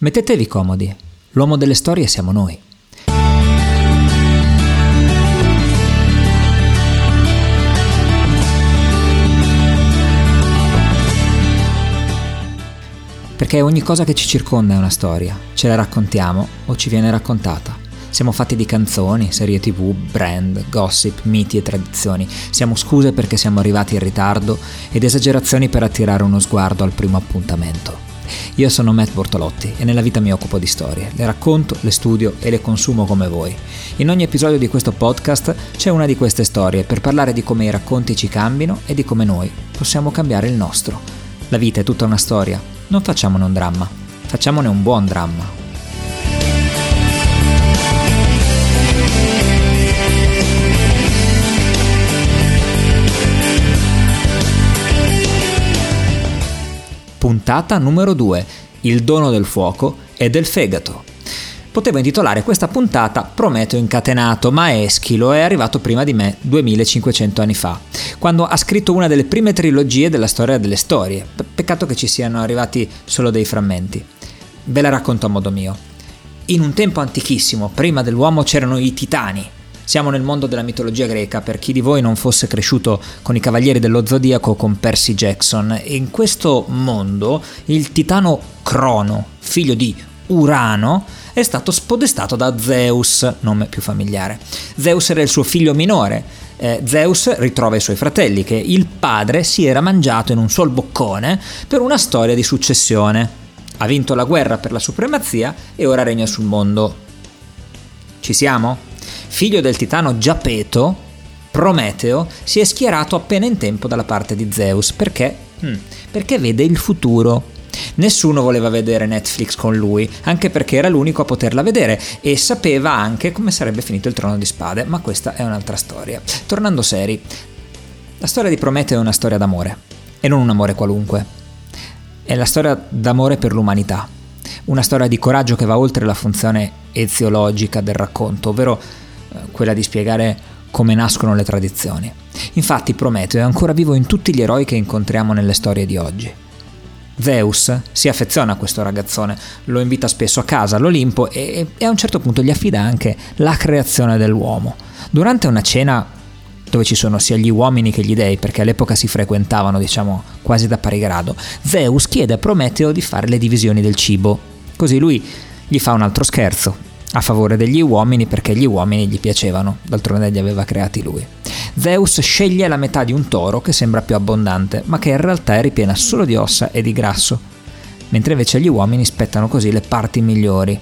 Mettetevi comodi, l'uomo delle storie siamo noi. Perché ogni cosa che ci circonda è una storia, ce la raccontiamo o ci viene raccontata. Siamo fatti di canzoni, serie tv, brand, gossip, miti e tradizioni. Siamo scuse perché siamo arrivati in ritardo ed esagerazioni per attirare uno sguardo al primo appuntamento. Io sono Matt Bortolotti e nella vita mi occupo di storie, le racconto, le studio e le consumo come voi. In ogni episodio di questo podcast c'è una di queste storie per parlare di come i racconti ci cambino e di come noi possiamo cambiare il nostro. La vita è tutta una storia, non facciamone un dramma, facciamone un buon dramma. Puntata numero 2. Il dono del fuoco e del fegato. Potevo intitolare questa puntata Prometeo incatenato, ma Eschilo è arrivato prima di me 2500 anni fa, quando ha scritto una delle prime trilogie della storia delle storie. Peccato che ci siano arrivati solo dei frammenti. Ve la racconto a modo mio. In un tempo antichissimo, prima dell'uomo c'erano i titani, siamo nel mondo della mitologia greca, per chi di voi non fosse cresciuto con i Cavalieri dello Zodiaco con Percy Jackson. In questo mondo il titano Crono, figlio di Urano, è stato spodestato da Zeus, nome più familiare. Zeus era il suo figlio minore. Eh, Zeus ritrova i suoi fratelli che il padre si era mangiato in un sol boccone per una storia di successione. Ha vinto la guerra per la supremazia e ora regna sul mondo. Ci siamo? Figlio del titano Giapeto, Prometeo si è schierato appena in tempo dalla parte di Zeus perché, hmm, perché vede il futuro. Nessuno voleva vedere Netflix con lui, anche perché era l'unico a poterla vedere e sapeva anche come sarebbe finito il trono di spade, ma questa è un'altra storia. Tornando seri, la storia di Prometeo è una storia d'amore, e non un amore qualunque. È la storia d'amore per l'umanità, una storia di coraggio che va oltre la funzione eziologica del racconto, ovvero quella di spiegare come nascono le tradizioni. Infatti Prometeo è ancora vivo in tutti gli eroi che incontriamo nelle storie di oggi. Zeus si affeziona a questo ragazzone, lo invita spesso a casa all'Olimpo e, e a un certo punto gli affida anche la creazione dell'uomo. Durante una cena dove ci sono sia gli uomini che gli dei, perché all'epoca si frequentavano, diciamo, quasi da pari grado, Zeus chiede a Prometeo di fare le divisioni del cibo. Così lui gli fa un altro scherzo, a favore degli uomini perché gli uomini gli piacevano, d'altronde li aveva creati lui. Zeus sceglie la metà di un toro che sembra più abbondante, ma che in realtà è ripiena solo di ossa e di grasso, mentre invece gli uomini spettano così le parti migliori.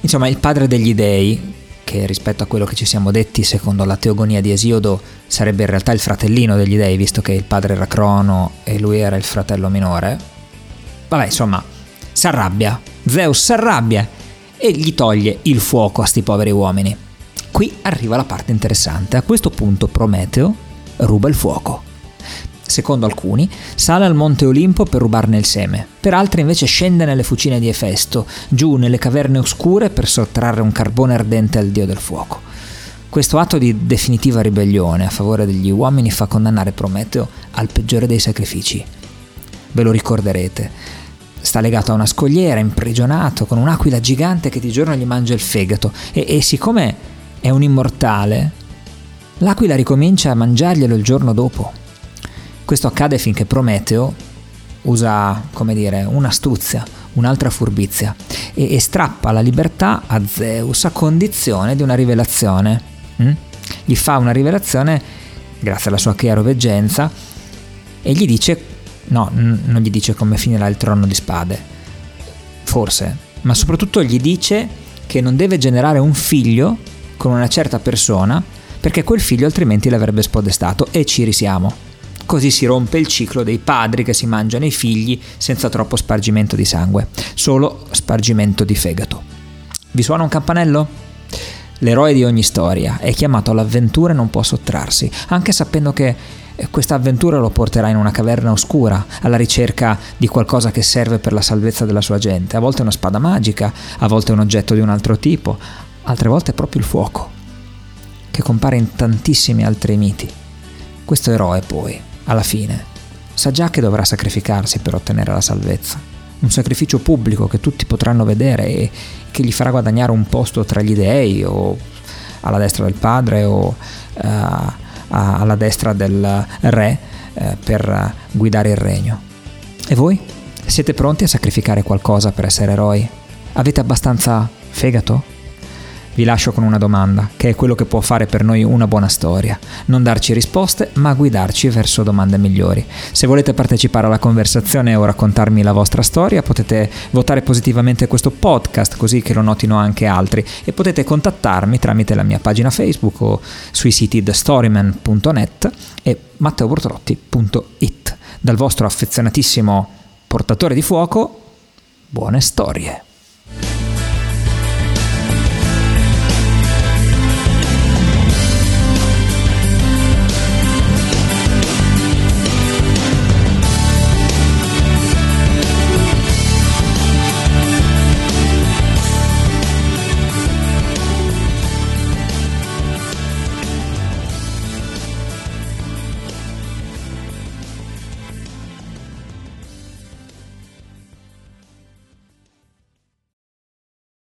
Insomma, il padre degli dei, che rispetto a quello che ci siamo detti secondo la teogonia di Esiodo sarebbe in realtà il fratellino degli dei, visto che il padre era Crono e lui era il fratello minore, vabbè, insomma, si arrabbia. Zeus si arrabbia e gli toglie il fuoco a sti poveri uomini. Qui arriva la parte interessante. A questo punto Prometeo ruba il fuoco. Secondo alcuni, sale al monte Olimpo per rubarne il seme, per altri invece scende nelle fucine di Efesto, giù nelle caverne oscure per sottrarre un carbone ardente al dio del fuoco. Questo atto di definitiva ribellione a favore degli uomini fa condannare Prometeo al peggiore dei sacrifici. Ve lo ricorderete sta legato a una scogliera, imprigionato, con un'aquila gigante che di giorno gli mangia il fegato e, e siccome è un immortale, l'aquila ricomincia a mangiarglielo il giorno dopo. Questo accade finché Prometeo usa, come dire, un'astuzia, un'altra furbizia e, e strappa la libertà a Zeus a condizione di una rivelazione. Mm? Gli fa una rivelazione grazie alla sua chiaroveggenza e gli dice No, n- non gli dice come finirà il trono di spade. Forse. Ma soprattutto gli dice che non deve generare un figlio con una certa persona perché quel figlio altrimenti l'avrebbe spodestato e ci risiamo. Così si rompe il ciclo dei padri che si mangiano i figli senza troppo spargimento di sangue, solo spargimento di fegato. Vi suona un campanello? L'eroe di ogni storia è chiamato all'avventura e non può sottrarsi, anche sapendo che questa avventura lo porterà in una caverna oscura, alla ricerca di qualcosa che serve per la salvezza della sua gente. A volte una spada magica, a volte un oggetto di un altro tipo, altre volte proprio il fuoco, che compare in tantissimi altri miti. Questo eroe poi, alla fine, sa già che dovrà sacrificarsi per ottenere la salvezza, un sacrificio pubblico che tutti potranno vedere e che gli farà guadagnare un posto tra gli dei o alla destra del padre o uh, alla destra del re uh, per guidare il regno. E voi? Siete pronti a sacrificare qualcosa per essere eroi? Avete abbastanza fegato? Vi lascio con una domanda, che è quello che può fare per noi una buona storia. Non darci risposte, ma guidarci verso domande migliori. Se volete partecipare alla conversazione o raccontarmi la vostra storia, potete votare positivamente questo podcast, così che lo notino anche altri, e potete contattarmi tramite la mia pagina Facebook o sui siti thestoryman.net e matteobortrotti.it. Dal vostro affezionatissimo portatore di fuoco, buone storie.